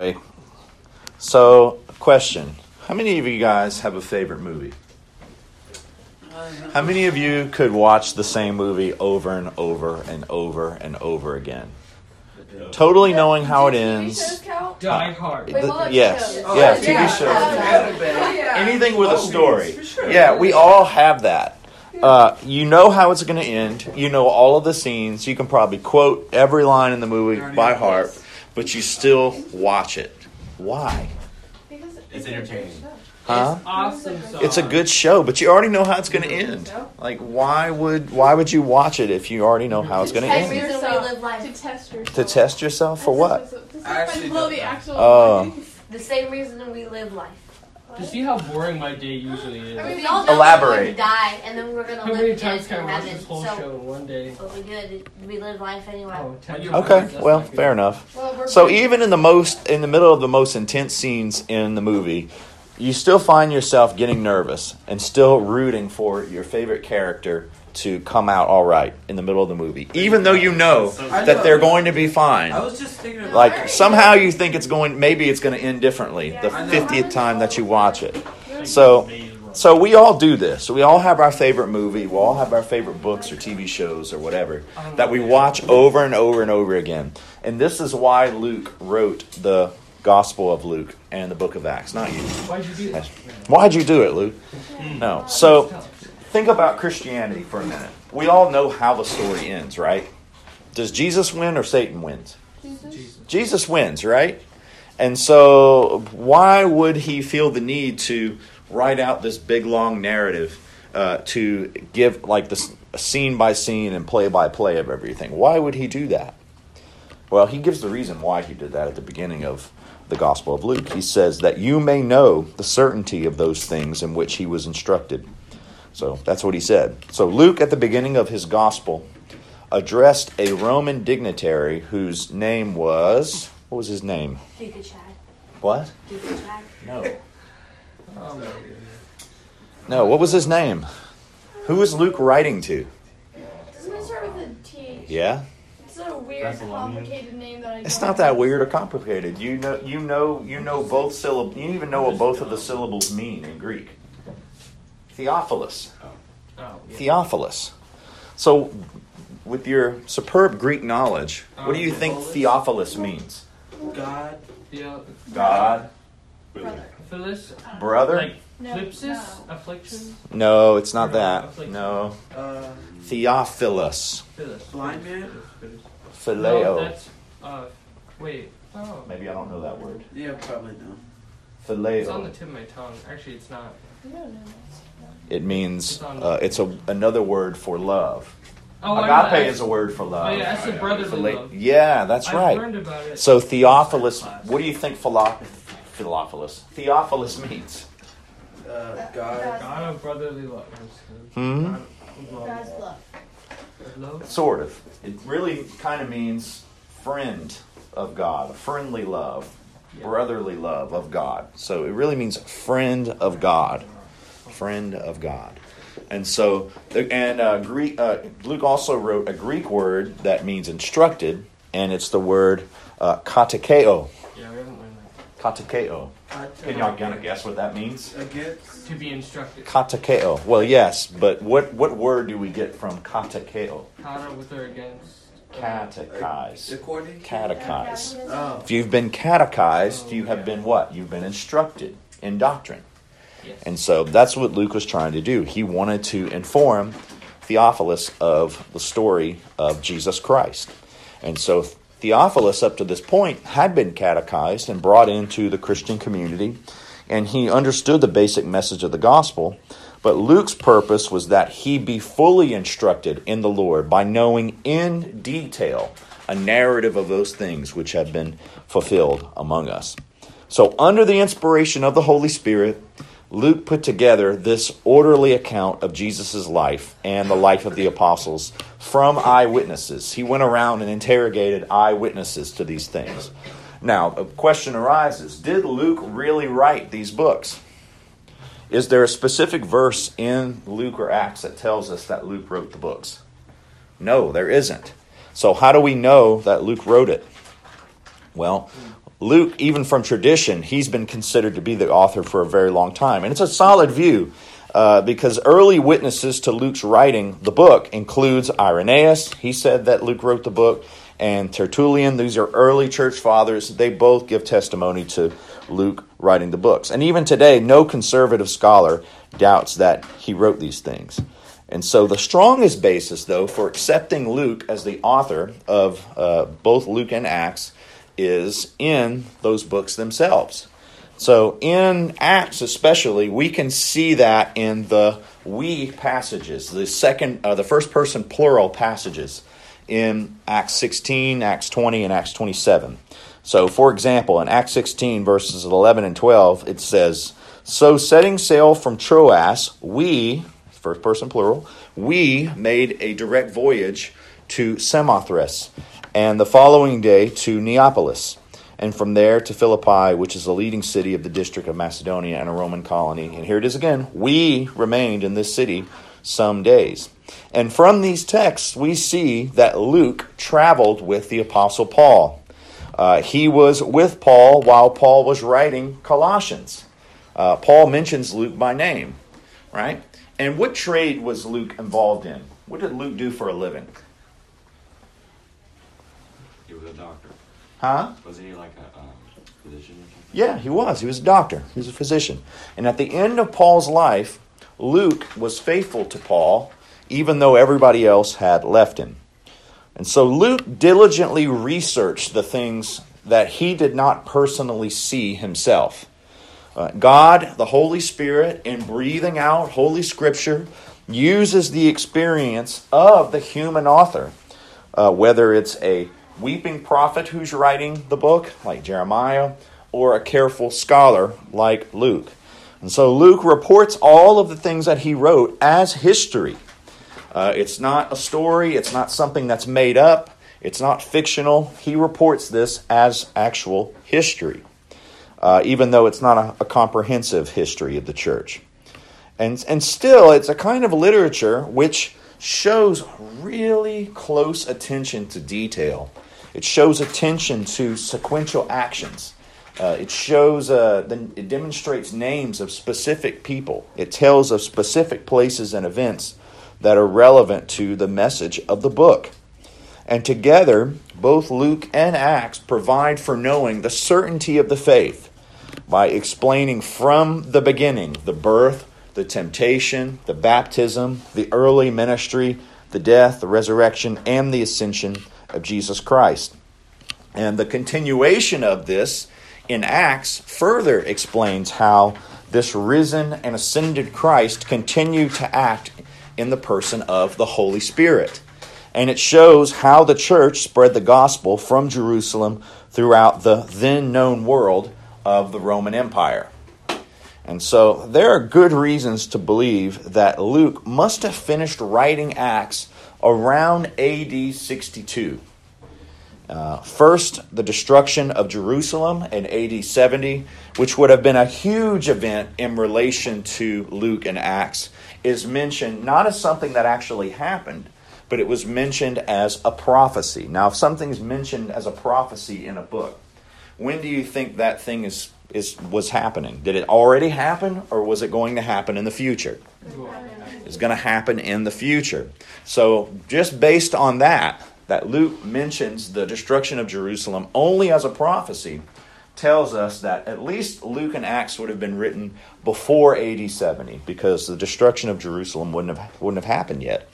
Okay. So, question. How many of you guys have a favorite movie? How many of you could watch the same movie over and over and over and over again? Totally knowing how it ends. Die Hard. The- yes. Yeah, Oh, TV shows. Anything with a story. Yeah, we all have that. Uh, you know how it's going to end. You know all of the scenes. You can probably quote every line in the movie by heart, but you still watch it. Why? Because It's entertaining. good show. Huh? Awesome song. It's a good show, but you already know how it's going to end. Like, why would why would you watch it if you already know how it's going to end? reason we yourself. To test yourself. To test yourself for what? To see if I I actually can blow don't the actual. Oh. The same reason we live life. To see how boring my day usually is. I mean, We all know Elaborate. we're going to die, and then we're going to how live many times can I watch heaven. this whole So, show in one day? but we good. We live life anyway. Oh, ten Okay. Okay, That's well, fair enough. Well, So even in the most in the middle of the most intense scenes in the movie, you still find yourself getting nervous and still rooting for your favorite character to come out all right in the middle of the movie, even though you know that they're going to be fine. I was just thinking Like somehow you think it's going, maybe it's going to end differently the fiftieth time that you watch it. So, so we all do this. We all have our favorite movie. We all have our favorite books or TV shows or whatever that we watch over and over and over again. And this is why Luke wrote the Gospel of Luke and the Book of Acts, not you. Why'd you do that? Why'd you do it, Luke? No. So think about Christianity for a minute. We all know how the story ends, right? Does Jesus win or Satan wins? Jesus. Jesus wins, right? And so, why would he feel the need to write out this big long narrative uh, to give like this scene by scene and play by play of everything? Why would he do that? Well, he gives the reason why he did that at the beginning of the Gospel of Luke. He says that you may know the certainty of those things in which he was instructed. So that's what he said. So Luke, at the beginning of his Gospel, addressed a Roman dignitary whose name was what was his name? Chad. What? Chad. No. Goodness. No, what was his name? Who was Luke writing to? Doesn't it start with a T? Yeah. It's a weird, complicated name that I. It's don't that weird or complicated. You know you know you know both syllables you even know what both of the syllables mean in Greek. Theophilus. Oh, yeah. Theophilus. So with your superb Greek knowledge, what do you think Theophilus means? God. Yeah. God, Brother. Phyllis. brother? Like No, flipsis? no. Affliction? No, it's not that. affliction. No. Uh, Theophilus. Blind man? Phyllis. No, that's. Uh, wait. Oh. Maybe I don't know that word. Yeah, probably not. no. It's on the tip of my tongue. Actually, it's not. No, no, no. It means uh, it's a another word for love. Oh, I. Agape is a word for love. Oh, yeah, that's the brotherly Phila- love. Yeah, that's I've right. learned about it. So Theophilus, what do you think Philo- Theophilus? Theophilus means? Uh, God. God of brotherly love. I'm just kidding. Hmm? God of love. God's love. Sort of. It really kind of means friend of God, a friendly love, brotherly love of God. So it really means friend of God, friend of God. And so, and uh, Greek, uh, Luke also wrote a Greek word that means instructed, and it's the word uh, katekeo. Yeah, we haven't learned Katekeo. Can y'all kind of guess what that means? Against. that. To be instructed. Katekeo. Well, yes, but what, what word do we get from katekeo? Kata with or against. Catechize. According. Catechize. Oh. If you've been catechized, you have been what? You've been instructed in doctrine. Yes. And so that's what Luke was trying to do. He wanted to inform Theophilus of the story of Jesus Christ. And so Theophilus, up to this point, had been catechized and brought into the Christian community, and he understood the basic message of the gospel. But Luke's purpose was that he be fully instructed in the Lord by knowing in detail a narrative of those things which have been fulfilled among us. So, under the inspiration of the Holy Spirit, Luke put together this orderly account of Jesus' life and the life of the apostles from eyewitnesses. He went around and interrogated eyewitnesses to these things. Now, a question arises Did Luke really write these books? Is there a specific verse in Luke or Acts that tells us that Luke wrote the books? No, there isn't. So, how do we know that Luke wrote it? Well, Luke, even from tradition, he's been considered to be the author for a very long time. And it's a solid view uh, because early witnesses to Luke's writing the book includes Irenaeus. He said that Luke wrote the book. And Tertullian, these are early church fathers. They both give testimony to Luke writing the books. And even today, no conservative scholar doubts that he wrote these things. And so, the strongest basis, though, for accepting Luke as the author of uh, both Luke and Acts is in those books themselves. So, in Acts especially, we can see that in the we passages, the second, uh, the first person plural passages in Acts 16, Acts 20, and Acts 27. So, for example, in Acts 16, verses 11 and 12, it says, So setting sail from Troas, we, first person plural, we made a direct voyage to Samothrace, and the following day to Neapolis, and from there to Philippi, which is the leading city of the district of Macedonia and a Roman colony. And here it is again we remained in this city some days. And from these texts, we see that Luke traveled with the Apostle Paul. Uh, he was with Paul while Paul was writing Colossians. Uh, Paul mentions Luke by name, right? And what trade was Luke involved in? What did Luke do for a living? Was doctor. Huh? Wasn't he like a um, physician or something? Yeah, he was. He was a doctor. He was a physician. And at the end of Paul's life, Luke was faithful to Paul, even though everybody else had left him. And so Luke diligently researched the things that he did not personally see himself. Uh, God, the Holy Spirit, in breathing out Holy Scripture, uses the experience of the human author, uh, whether it's a weeping prophet who's writing the book, like Jeremiah, or a careful scholar like Luke. And so Luke reports all of the things that he wrote as history. Uh, it's not a story, it's not something that's made up, it's not fictional. He reports this as actual history, uh, even though it's not a, a comprehensive history of the church. And, and still, it's a kind of literature which shows really close attention to detail. It shows attention to sequential actions. Uh, it shows, uh, the, it demonstrates names of specific people. It tells of specific places and events that are relevant to the message of the book. And together, both Luke and Acts provide for knowing the certainty of the faith by explaining from the beginning the birth, the temptation, the baptism, the early ministry, the death, the resurrection, and the ascension of Jesus Christ. And the continuation of this in Acts further explains how this risen and ascended Christ continued to act in the person of the Holy Spirit. And it shows how the church spread the gospel from Jerusalem throughout the then known world of the Roman Empire. And so there are good reasons to believe that Luke must have finished writing Acts around AD 62. Uh, first, the destruction of Jerusalem in AD 70, which would have been a huge event in relation to Luke and Acts, is mentioned not as something that actually happened, but it was mentioned as a prophecy. Now, if something's mentioned as a prophecy in a book, when do you think that thing is, is was happening? Did it already happen, or was it going to happen in the future? It's going to happen in the future. So, just based on that, that Luke mentions the destruction of Jerusalem only as a prophecy tells us that at least Luke and Acts would have been written before AD 70 because the destruction of Jerusalem wouldn't have, wouldn't have happened yet.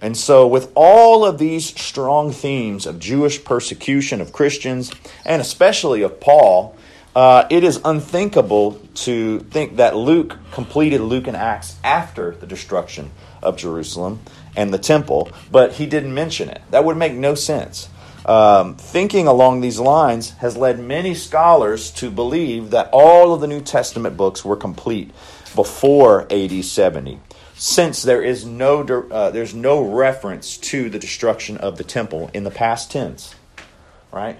And so, with all of these strong themes of Jewish persecution of Christians, and especially of Paul, uh, it is unthinkable to think that Luke completed Luke and Acts after the destruction of Jerusalem and the temple, but he didn't mention it. That would make no sense. Um, thinking along these lines has led many scholars to believe that all of the New Testament books were complete before AD 70, since there is no uh, there's no reference to the destruction of the temple in the past tense, right?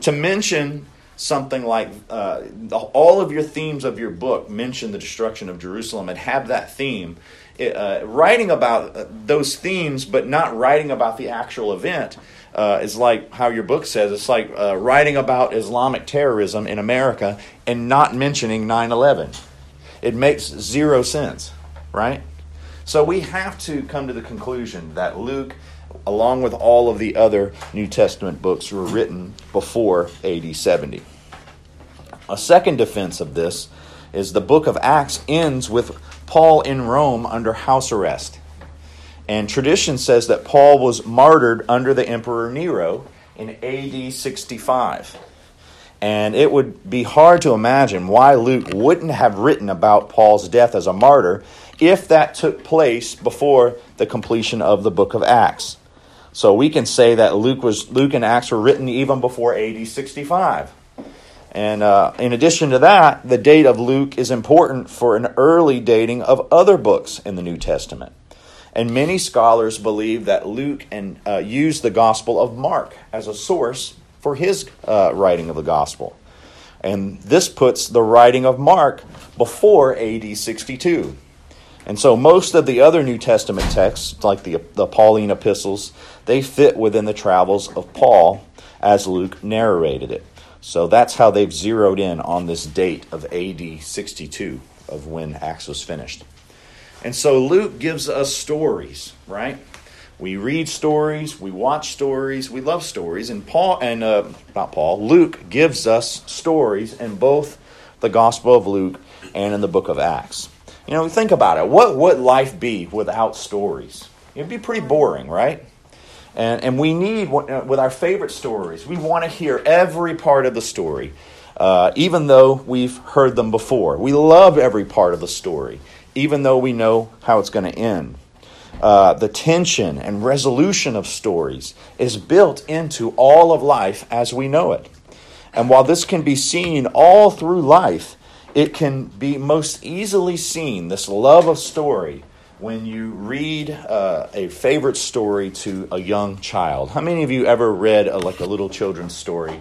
To mention something like uh, all of your themes of your book mention the destruction of Jerusalem and have that theme uh, writing about uh, those themes, but not writing about the actual event, uh, is like how your book says. It's like uh, writing about Islamic terrorism in America and not mentioning 9 11. It makes zero sense, right? So we have to come to the conclusion that Luke, along with all of the other New Testament books, were written before AD 70. A second defense of this is the book of Acts ends with Paul in Rome under house arrest. And tradition says that Paul was martyred under the Emperor Nero in AD 65. And it would be hard to imagine why Luke wouldn't have written about Paul's death as a martyr if that took place before the completion of the book of Acts. So we can say that Luke was Luke and Acts were written even before AD 65. And uh, in addition to that, the date of Luke is important for an early dating of other books in the New Testament. And many scholars believe that Luke and, uh, used the Gospel of Mark as a source for his uh, writing of the Gospel. And this puts the writing of Mark before AD 62. And so most of the other New Testament texts, like the, the Pauline epistles, they fit within the travels of Paul as Luke narrated it. So that's how they've zeroed in on this date of AD 62 of when Acts was finished. And so Luke gives us stories, right? We read stories, we watch stories, we love stories, and Paul and uh, not Paul, Luke gives us stories in both the Gospel of Luke and in the book of Acts. You know, think about it. What would life be without stories? It'd be pretty boring, right? And, and we need, with our favorite stories, we want to hear every part of the story, uh, even though we've heard them before. We love every part of the story, even though we know how it's going to end. Uh, the tension and resolution of stories is built into all of life as we know it. And while this can be seen all through life, it can be most easily seen, this love of story, when you read uh, a favorite story to a young child. How many of you ever read a, like a little children's story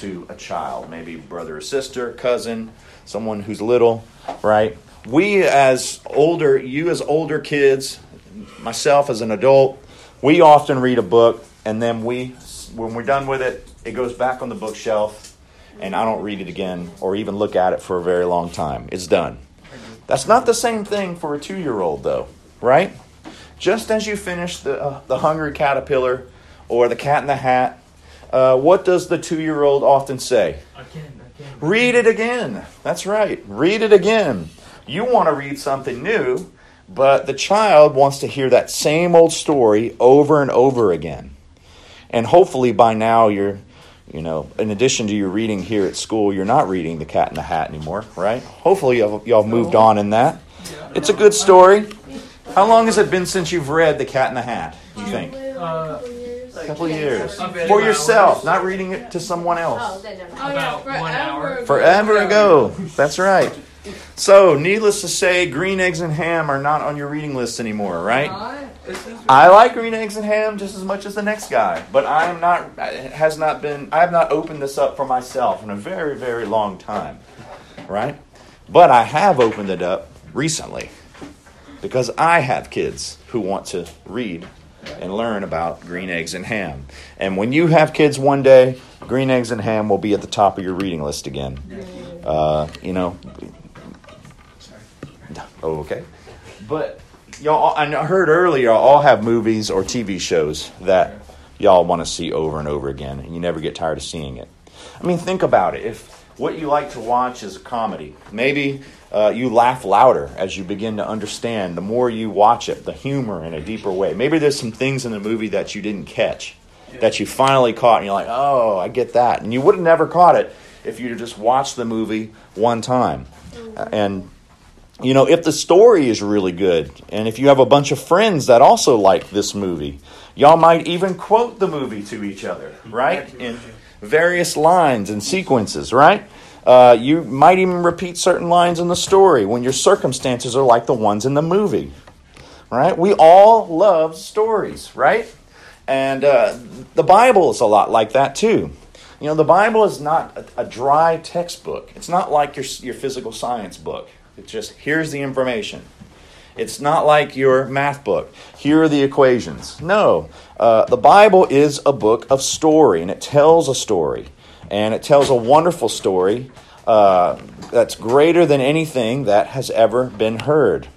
to a child? Maybe brother or sister, cousin, someone who's little, right? We as older, you as older kids, myself as an adult, we often read a book and then we, when we're done with it, it goes back on the bookshelf and I don't read it again or even look at it for a very long time. It's done. That's not the same thing for a two year old, though, right? Just as you finish the, uh, the Hungry Caterpillar or the Cat in the Hat, uh, what does the two year old often say? Again, again. Read it again. That's right. Read it again. You want to read something new, but the child wants to hear that same old story over and over again. And hopefully by now you're, you know, in addition to your reading here at school, you're not reading The Cat in the Hat anymore, right? Hopefully y'all, y'all moved on in that. It's a good story. How long has it been since you've read The Cat in the Hat, you think? Uh, A couple years. I've read For yourself, not reading it to someone Oh, else. then never Oh mind. yeah, About one hour. forever. Forever ago. That's right. So, needless to say, green eggs and ham are not on your reading list anymore, right? I like green eggs and ham just as much as the next guy, but I am not. Has not been. I have not opened this up for myself in a very, very long time, right? But I have opened it up recently because I have kids who want to read and learn about green eggs and ham. And when you have kids one day, green eggs and ham will be at the top of your reading list again. Uh, you know. Oh, okay. But y'all, I heard earlier, y'all have movies or TV shows that y'all want to see over and over again, and you never get tired of seeing it. I mean, think about it. If what you like to watch is a comedy, maybe uh, you laugh louder as you begin to understand. The more you watch it, the humor in a deeper way. Maybe there's some things in the movie that you didn't catch, that you finally caught, and you're like, oh, I get that. And you would have never caught it if you'd have just watched the movie one time. And you know, if the story is really good, and if you have a bunch of friends that also like this movie, y'all might even quote the movie to each other, right? In various lines and sequences, right? Uh, you might even repeat certain lines in the story when your circumstances are like the ones in the movie, right? We all love stories, right? And uh, the Bible is a lot like that too. You know, the Bible is not a, a dry textbook. It's not like your, your physical science book. It's just here's the information. It's not like your math book. Here are the equations. No. Uh, the Bible is a book of story, and it tells a story. And it tells a wonderful story uh, that's greater than anything that has ever been heard.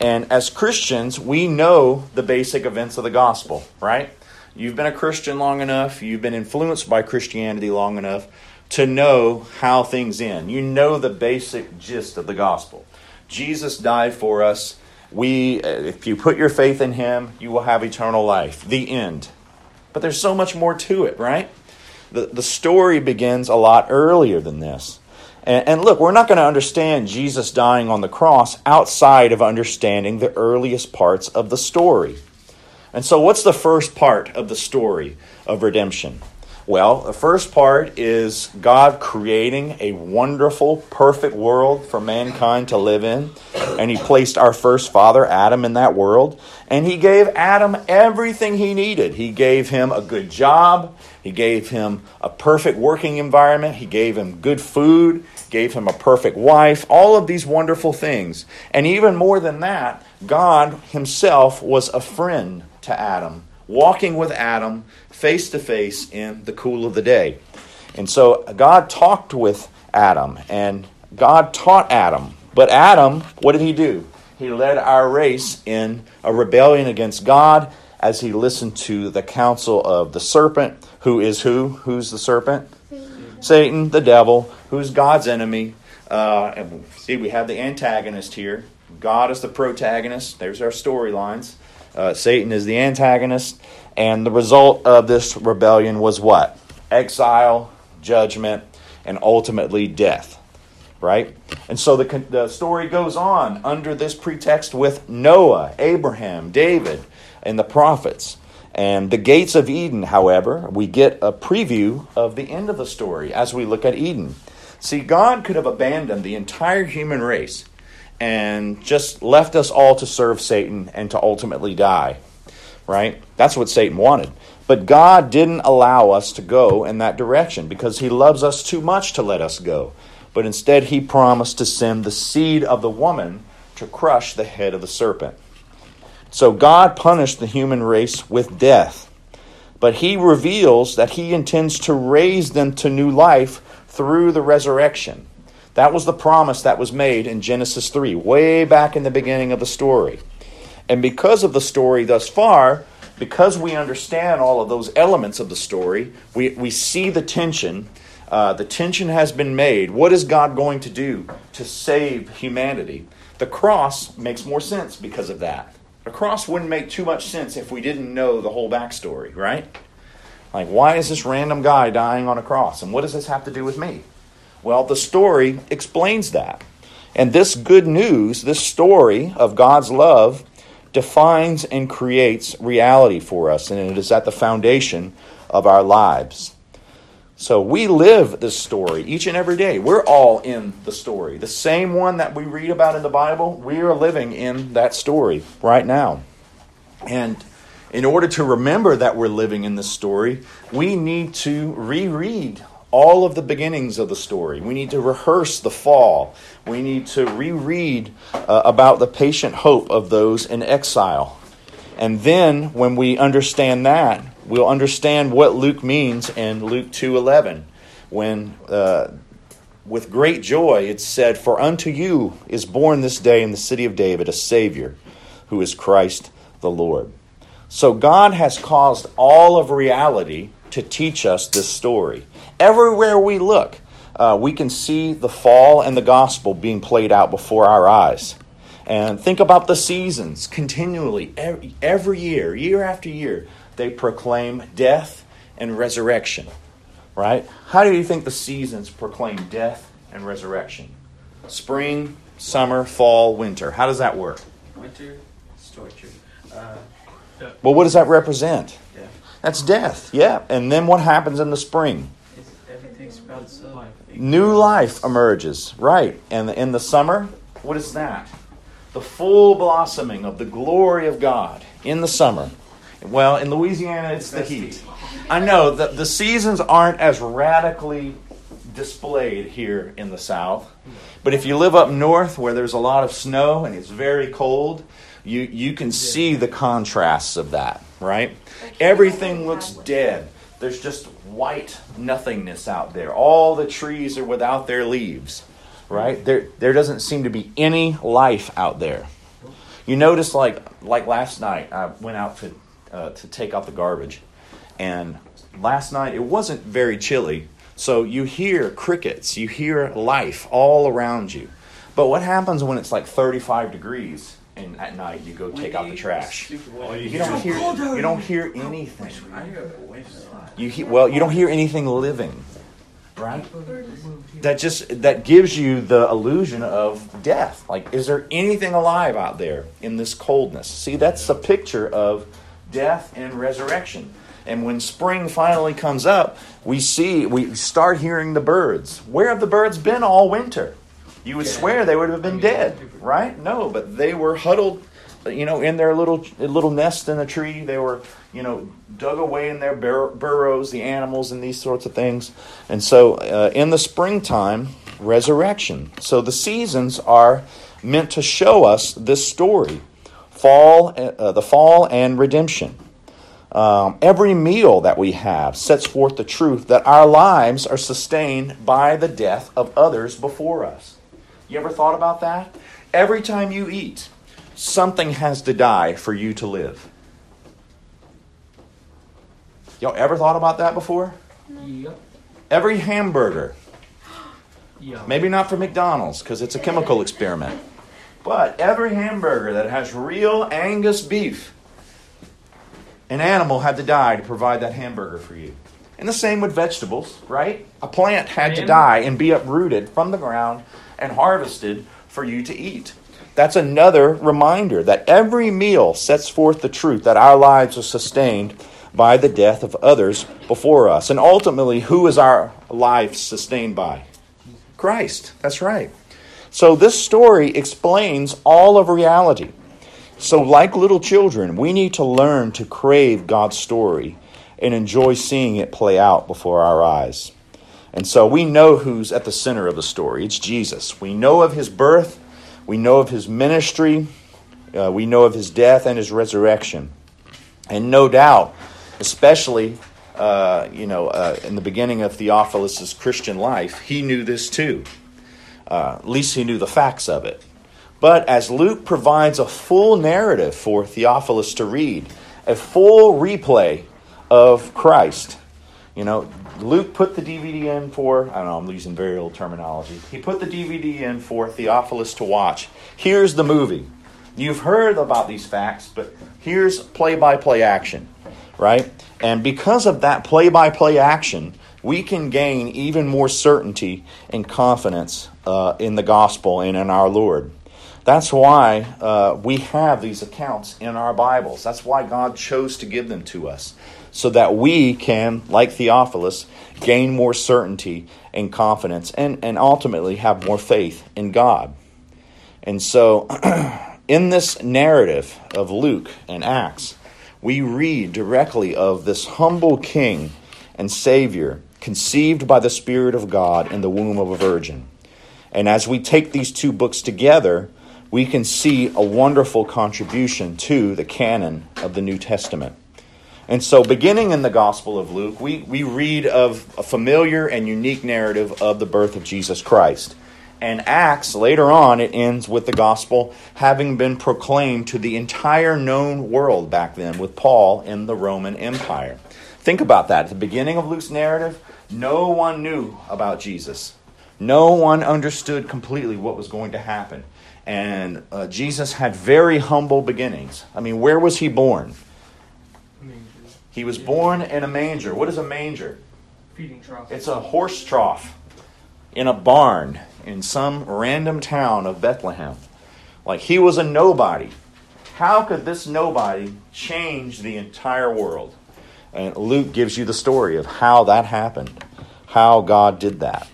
And as Christians, we know the basic events of the gospel, right? You've been a Christian long enough, you've been influenced by Christianity long enough to know how things end. You know the basic gist of the gospel. Jesus died for us. We uh, if you put your faith in him, you will have eternal life. The end. But there's so much more to it, right? The the story begins a lot earlier than this. And, and look, we're not going to understand Jesus dying on the cross outside of understanding the earliest parts of the story. And so, what's the first part of the story of redemption? Well, the first part is God creating a wonderful, perfect world for mankind to live in. And He placed our first father, Adam, in that world. And He gave Adam everything he needed. He gave him a good job, He gave him a perfect working environment, He gave him good food, gave him a perfect wife, all of these wonderful things. And even more than that, God Himself was a friend to Adam walking with Adam face to face in the cool of the day. And so God talked with Adam and God taught Adam. But Adam, what did he do? He led our race in a rebellion against God as he listened to the counsel of the serpent, who is who? Who's the serpent? Satan, the devil, who's God's enemy. Uh, and see, we have the antagonist here. God is the protagonist. There's our storylines. Uh, Satan is the antagonist. And the result of this rebellion was what? Exile, judgment, and ultimately death. Right? And so the, the story goes on under this pretext with Noah, Abraham, David, and the prophets. And the gates of Eden, however, we get a preview of the end of the story as we look at Eden. See, God could have abandoned the entire human race and just left us all to serve Satan and to ultimately die. Right? That's what Satan wanted. But God didn't allow us to go in that direction because he loves us too much to let us go. But instead, he promised to send the seed of the woman to crush the head of the serpent. So God punished the human race with death. But he reveals that he intends to raise them to new life through the resurrection. That was the promise that was made in Genesis 3, way back in the beginning of the story. And because of the story thus far, because we understand all of those elements of the story, we, we see the tension. Uh, the tension has been made. What is God going to do to save humanity? The cross makes more sense because of that. The cross wouldn't make too much sense if we didn't know the whole backstory, right? Like, why is this random guy dying on a cross? And what does this have to do with me? Well, the story explains that. And this good news, this story of God's love, defines and creates reality for us, and it is at the foundation of our lives. So we live this story each and every day. We're all in the story. The same one that we read about in the Bible, we are living in that story right now. And in order to remember that we're living in this story, we need to reread all of the beginnings of the story. We need to rehearse the fall. We need to reread uh, about the patient hope of those in exile. And then when we understand that, we'll understand what Luke means in Luke 2:11 when uh, with great joy it's said for unto you is born this day in the city of David a savior who is Christ the Lord. So God has caused all of reality to teach us this story. Everywhere we look, uh, we can see the fall and the gospel being played out before our eyes. And think about the seasons continually, every, every year, year after year, they proclaim death and resurrection. Right? How do you think the seasons proclaim death and resurrection? Spring, summer, fall, winter. How does that work? Winter, torture. Uh, Well, what does that represent? yeah. That's death, yeah. And then what happens in the spring? It's, everything sprouts up. New life emerges, right. And in the summer, what is that? The full blossoming of the glory of God in the summer. Well, in Louisiana, it's the heat. I know that the seasons aren't as radically displayed here in the south. But if you live up north where there's a lot of snow and it's very cold, you, you can see the contrasts of that, right? Everything looks dead. There's just white nothingness out there. All the trees are without their leaves, right? There, there doesn't seem to be any life out there. You notice, like like last night, I went out to uh, to take out the garbage, and last night it wasn't very chilly, so you hear crickets, you hear life all around you. But what happens when it's like 35 degrees and at night you go take out the trash? You don't hear you don't hear anything. I hear a waste a lot. You he, well, you don't hear anything living, right? That just that gives you the illusion of death. Like, is there anything alive out there in this coldness? See, that's a picture of death and resurrection. And when spring finally comes up, we see we start hearing the birds. Where have the birds been all winter? You would swear they would have been dead, right? No, but they were huddled, you know, in their little little nest in a tree. They were, you know, dug away in their bur- burrows, the animals and these sorts of things. And so, uh, in the springtime, resurrection. So the seasons are meant to show us this story: fall, uh, the fall, and redemption. Um, every meal that we have sets forth the truth that our lives are sustained by the death of others before us. You ever thought about that? Every time you eat, something has to die for you to live. Y'all ever thought about that before? Yep. Every hamburger, Yep. maybe not for McDonald's because it's a chemical experiment, but every hamburger that has real Angus beef, an animal had to die to provide that hamburger for you. And the same with vegetables, right? A plant had to die and be uprooted from the ground and harvested for you to eat. That's another reminder that every meal sets forth the truth that our lives are sustained by the death of others before us. And ultimately, who is our life sustained by? Christ. That's right. So this story explains all of reality. So, like little children, we need to learn to crave God's story and enjoy seeing it play out before our eyes. And so we know who's at the center of the story. It's Jesus. We know of his birth, we know of his ministry, uh, we know of his death and his resurrection. And no doubt, especially uh, you know, uh, in the beginning of Theophilus' Christian life, he knew this too. Uh, at least he knew the facts of it. But as Luke provides a full narrative for Theophilus to read, a full replay of Christ, you know, Luke put the DVD in for, I don't know, I'm using very old terminology. He put the DVD in for Theophilus to watch. Here's the movie. You've heard about these facts, but here's play by play action, right? And because of that play by play action, we can gain even more certainty and confidence uh, in the gospel and in our Lord. That's why uh, we have these accounts in our Bibles. That's why God chose to give them to us, so that we can, like Theophilus, gain more certainty and confidence and, and ultimately have more faith in God. And so, in this narrative of Luke and Acts, we read directly of this humble king and savior conceived by the Spirit of God in the womb of a virgin. And as we take these two books together, we can see a wonderful contribution to the canon of the New Testament. And so, beginning in the Gospel of Luke, we, we read of a familiar and unique narrative of the birth of Jesus Christ. And Acts, later on, it ends with the gospel having been proclaimed to the entire known world back then with Paul in the Roman Empire. Think about that. At the beginning of Luke's narrative, no one knew about Jesus. No one understood completely what was going to happen. And uh, Jesus had very humble beginnings. I mean, where was he born? He was born in a manger. What is a manger? Feeding trough. It's a horse trough in a barn in some random town of Bethlehem. Like he was a nobody. How could this nobody change the entire world? And Luke gives you the story of how that happened, how God did that.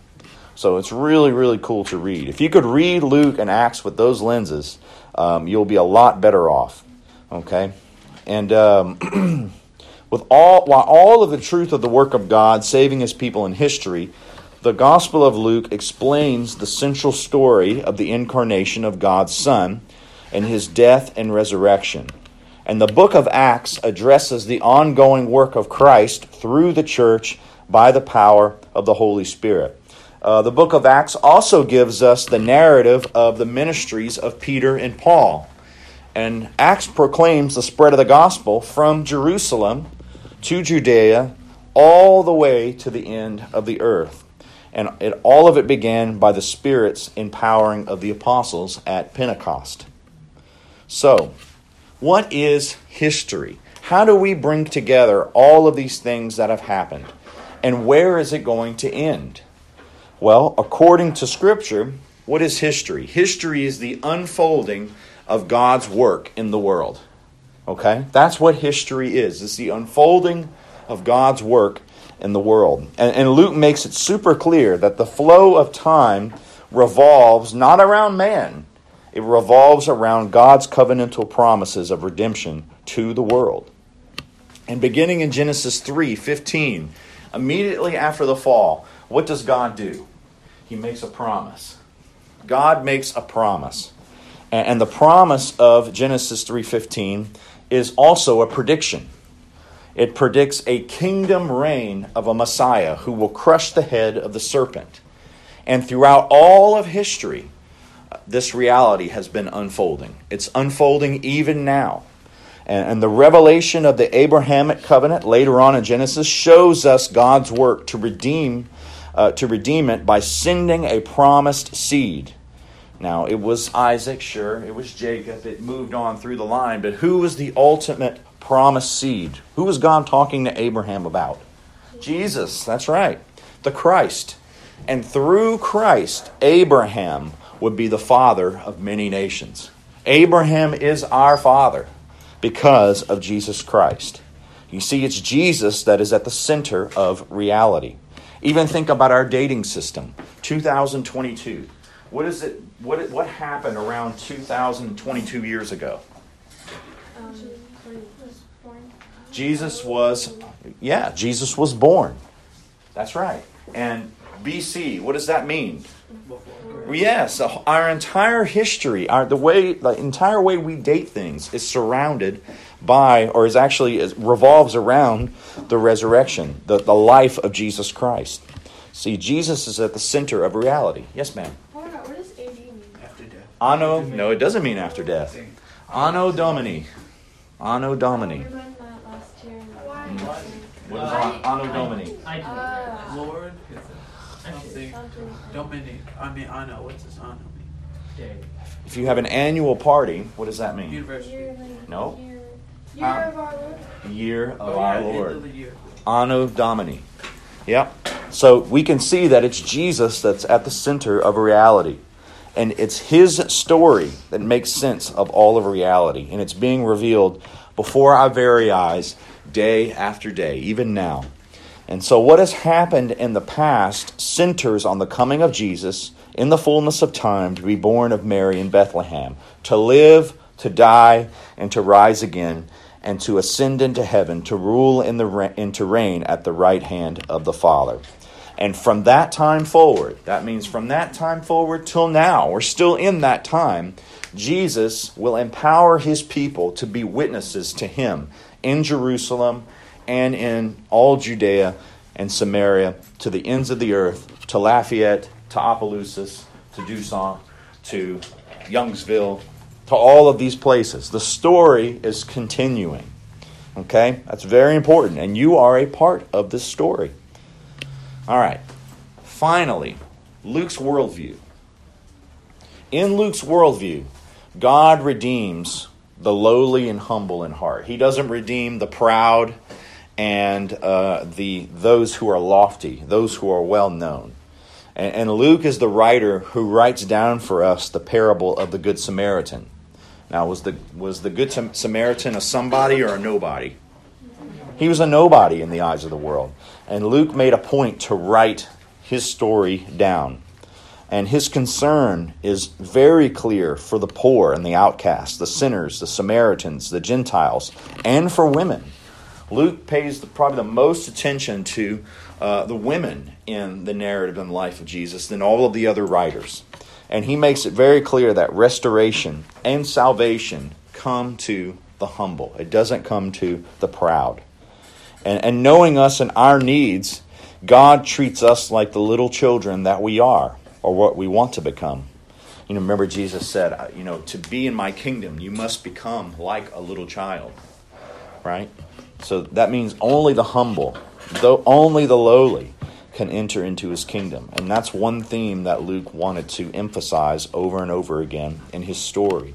So it's really, really cool to read. If you could read Luke and Acts with those lenses, um, you'll be a lot better off. Okay? And um, with all, while all of the truth of the work of God saving his people in history the Gospel of Luke explains the central story of the incarnation of God's Son and his death and resurrection. And the book of Acts addresses the ongoing work of Christ through the church by the power of the Holy Spirit. Uh, the book of Acts also gives us the narrative of the ministries of Peter and Paul. And Acts proclaims the spread of the gospel from Jerusalem to Judea all the way to the end of the earth. And it, all of it began by the Spirit's empowering of the apostles at Pentecost. So, what is history? How do we bring together all of these things that have happened? And where is it going to end? Well, according to Scripture, what is history? History is the unfolding of God's work in the world. Okay? That's what history is. It's the unfolding of God's work in the world. And, and, Luke makes it super clear that the flow of time revolves not around man, it revolves around God's covenantal promises of redemption to the world. And beginning in Genesis 3 15, immediately after the fall, what does God do? he makes a promise. God makes a promise. And the promise of Genesis 3:15 is also a prediction. It predicts a kingdom reign of a Messiah who will crush the head of the serpent. And throughout all of history, this reality has been unfolding. It's unfolding even now. And, the revelation of the Abrahamic covenant later on in Genesis shows us God's work to redeem uh, to redeem it by sending a promised seed. Now, it was Isaac, sure, it was Jacob, it moved on through the line, but who was the ultimate promised seed? Who was God talking to Abraham about? Jesus, that's right, the Christ. And through Christ, Abraham would be the father of many nations. Abraham is our father because of Jesus Christ. You see, it's Jesus that is at the center of reality. Even think about our dating system. 2022. What is it? What what happened around 2022 years ago? Jesus was, yeah, Jesus was born. That's right. And BC, what does that mean? Yes, our entire history, our, the way, the entire way we date things is surrounded by, or is actually is, revolves around the resurrection, the, the life of Jesus Christ. See, Jesus is at the center of reality. Yes, ma'am. What does AD mean? After death. Anno, no, it doesn't mean after death. Anno Domini. Anno Domini. We learned that last year. Why? What is an- Anno Domini? I do. Uh, Lord, Actually, something. something. Dominic. I mean, I know. What's this honor mean? day. If you have an annual party, what does that mean? University. No. Year, year of our Lord. Year of Oh, our yeah, end Lord. the year. Anno Domini. Yep. So we can see that it's Jesus that's at the center of reality. And it's his story that makes sense of all of reality. And it's being revealed before our very eyes day after day, even now. And so, what has happened in the past centers on the coming of Jesus in the fullness of time to be born of Mary in Bethlehem, to live, to die, and to rise again, and to ascend into heaven, to rule in the, and to reign at the right hand of the Father. And from that time forward, that means from that time forward till now, we're still in that time, Jesus will empower his people to be witnesses to him in Jerusalem and in all Judea and Samaria to the ends of the earth, to Lafayette, to Opelousas, to Duson, to Youngsville, to all of these places. The story is continuing. Okay? That's very important. And you are a part of this story. All right. Finally, Luke's worldview. In Luke's worldview, God redeems the lowly and humble in heart. He doesn't redeem the proud and uh, the those who are lofty, those who are well known. And, and Luke is the writer who writes down for us the parable of the Good Samaritan. Now, was the was the Good Samaritan a somebody or a nobody? He was a nobody in the eyes of the world. And Luke made a point to write his story down. And his concern is very clear for the poor and the outcast, the sinners, the Samaritans, the Gentiles, and for women. Luke pays the, probably the most attention to uh, the women in the narrative and life of Jesus than all of the other writers. And he makes it very clear that restoration and salvation come to the humble, it doesn't come to the proud. And, and knowing us and our needs, God treats us like the little children that we are or what we want to become. You know, remember Jesus said, you know, to be in my kingdom, you must become like a little child. Right? So that means only the humble, though only the lowly can enter into his kingdom. And that's one theme that Luke wanted to emphasize over and over again in his story.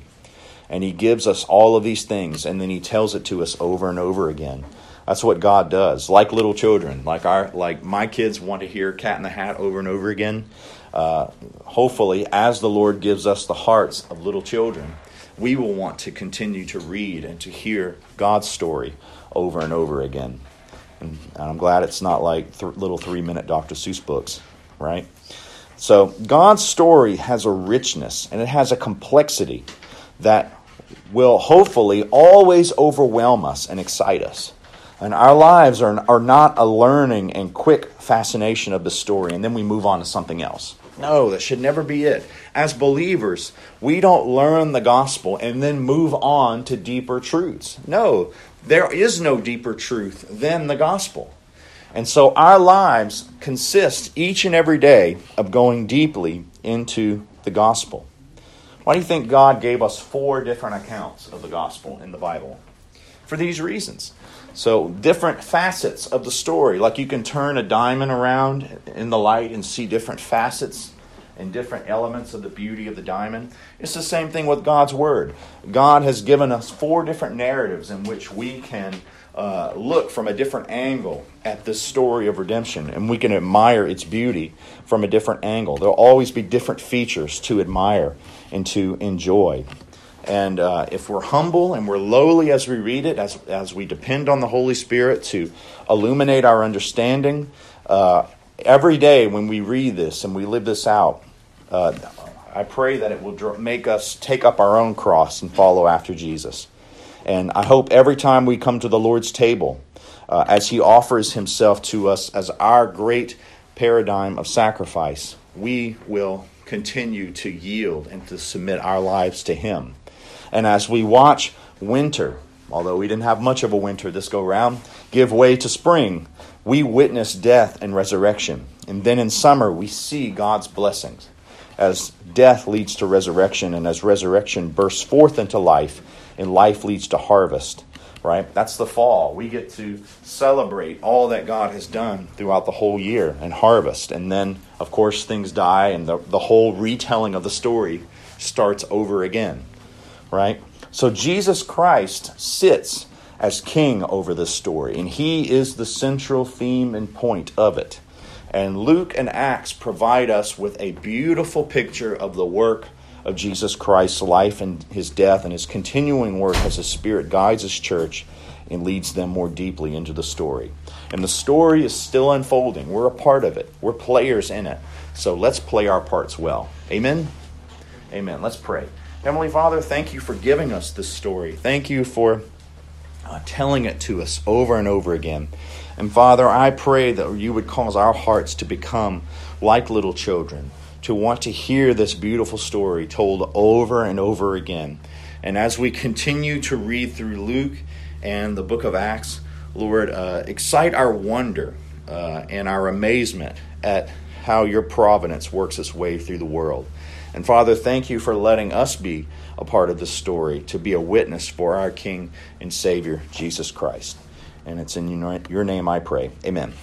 And he gives us all of these things and then he tells it to us over and over again. That's what God does. Like little children, like our like my kids want to hear Cat in the Hat over and over again. Uh, hopefully, as the Lord gives us the hearts of little children, we will want to continue to read and to hear God's story over and over again. And I'm glad it's not like th- little three minute Dr. Seuss books, right? So, God's story has a richness and it has a complexity that will hopefully always overwhelm us and excite us. And our lives are, are not a learning and quick fascination of the story, and then we move on to something else. No, that should never be it. As believers, we don't learn the gospel and then move on to deeper truths. No, there is no deeper truth than the gospel. And so our lives consist each and every day of going deeply into the gospel. Why do you think God gave us four different accounts of the gospel in the Bible? For these reasons. So, different facets of the story, like you can turn a diamond around in the light and see different facets and different elements of the beauty of the diamond. It's the same thing with God's Word. God has given us four different narratives in which we can uh, look from a different angle at this story of redemption, and we can admire its beauty from a different angle. There'll always be different features to admire and to enjoy. And uh, if we're humble and we're lowly as we read it, as, as we depend on the Holy Spirit to illuminate our understanding, uh, every day when we read this and we live this out, uh, I pray that it will make us take up our own cross and follow after Jesus. And I hope every time we come to the Lord's table, uh, as He offers Himself to us as our great paradigm of sacrifice, we will continue to yield and to submit our lives to Him. And as we watch winter, although we didn't have much of a winter this go round, give way to spring, we witness death and resurrection. And then in summer, we see God's blessings. As death leads to resurrection and as resurrection bursts forth into life and life leads to harvest right? That's the fall. We get to celebrate all that god has done throughout the whole year and harvest. And then of course things die and the, the whole retelling of the story starts over again right? So Jesus Christ sits as king over this story, and he is the central theme and point of it. And Luke and Acts provide us with a beautiful picture of the work of Jesus Christ's life and his death and his continuing work as the Spirit guides his church and leads them more deeply into the story. And the story is still unfolding. We're a part of it, we're players in it. So let's play our parts well. Amen? Amen. Let's pray. Heavenly Father, thank you for giving us this story. Thank you for uh, telling it to us over and over again. And Father, I pray that you would cause our hearts to become like little children, to want to hear this beautiful story told over and over again. And as we continue to read through Luke and the book of Acts, Lord, uh, excite our wonder uh, and our amazement at how your providence works its way through the world. And Father, thank you for letting us be a part of this story, to be a witness for our King and Savior, Jesus Christ. And it's in your name I pray. Amen.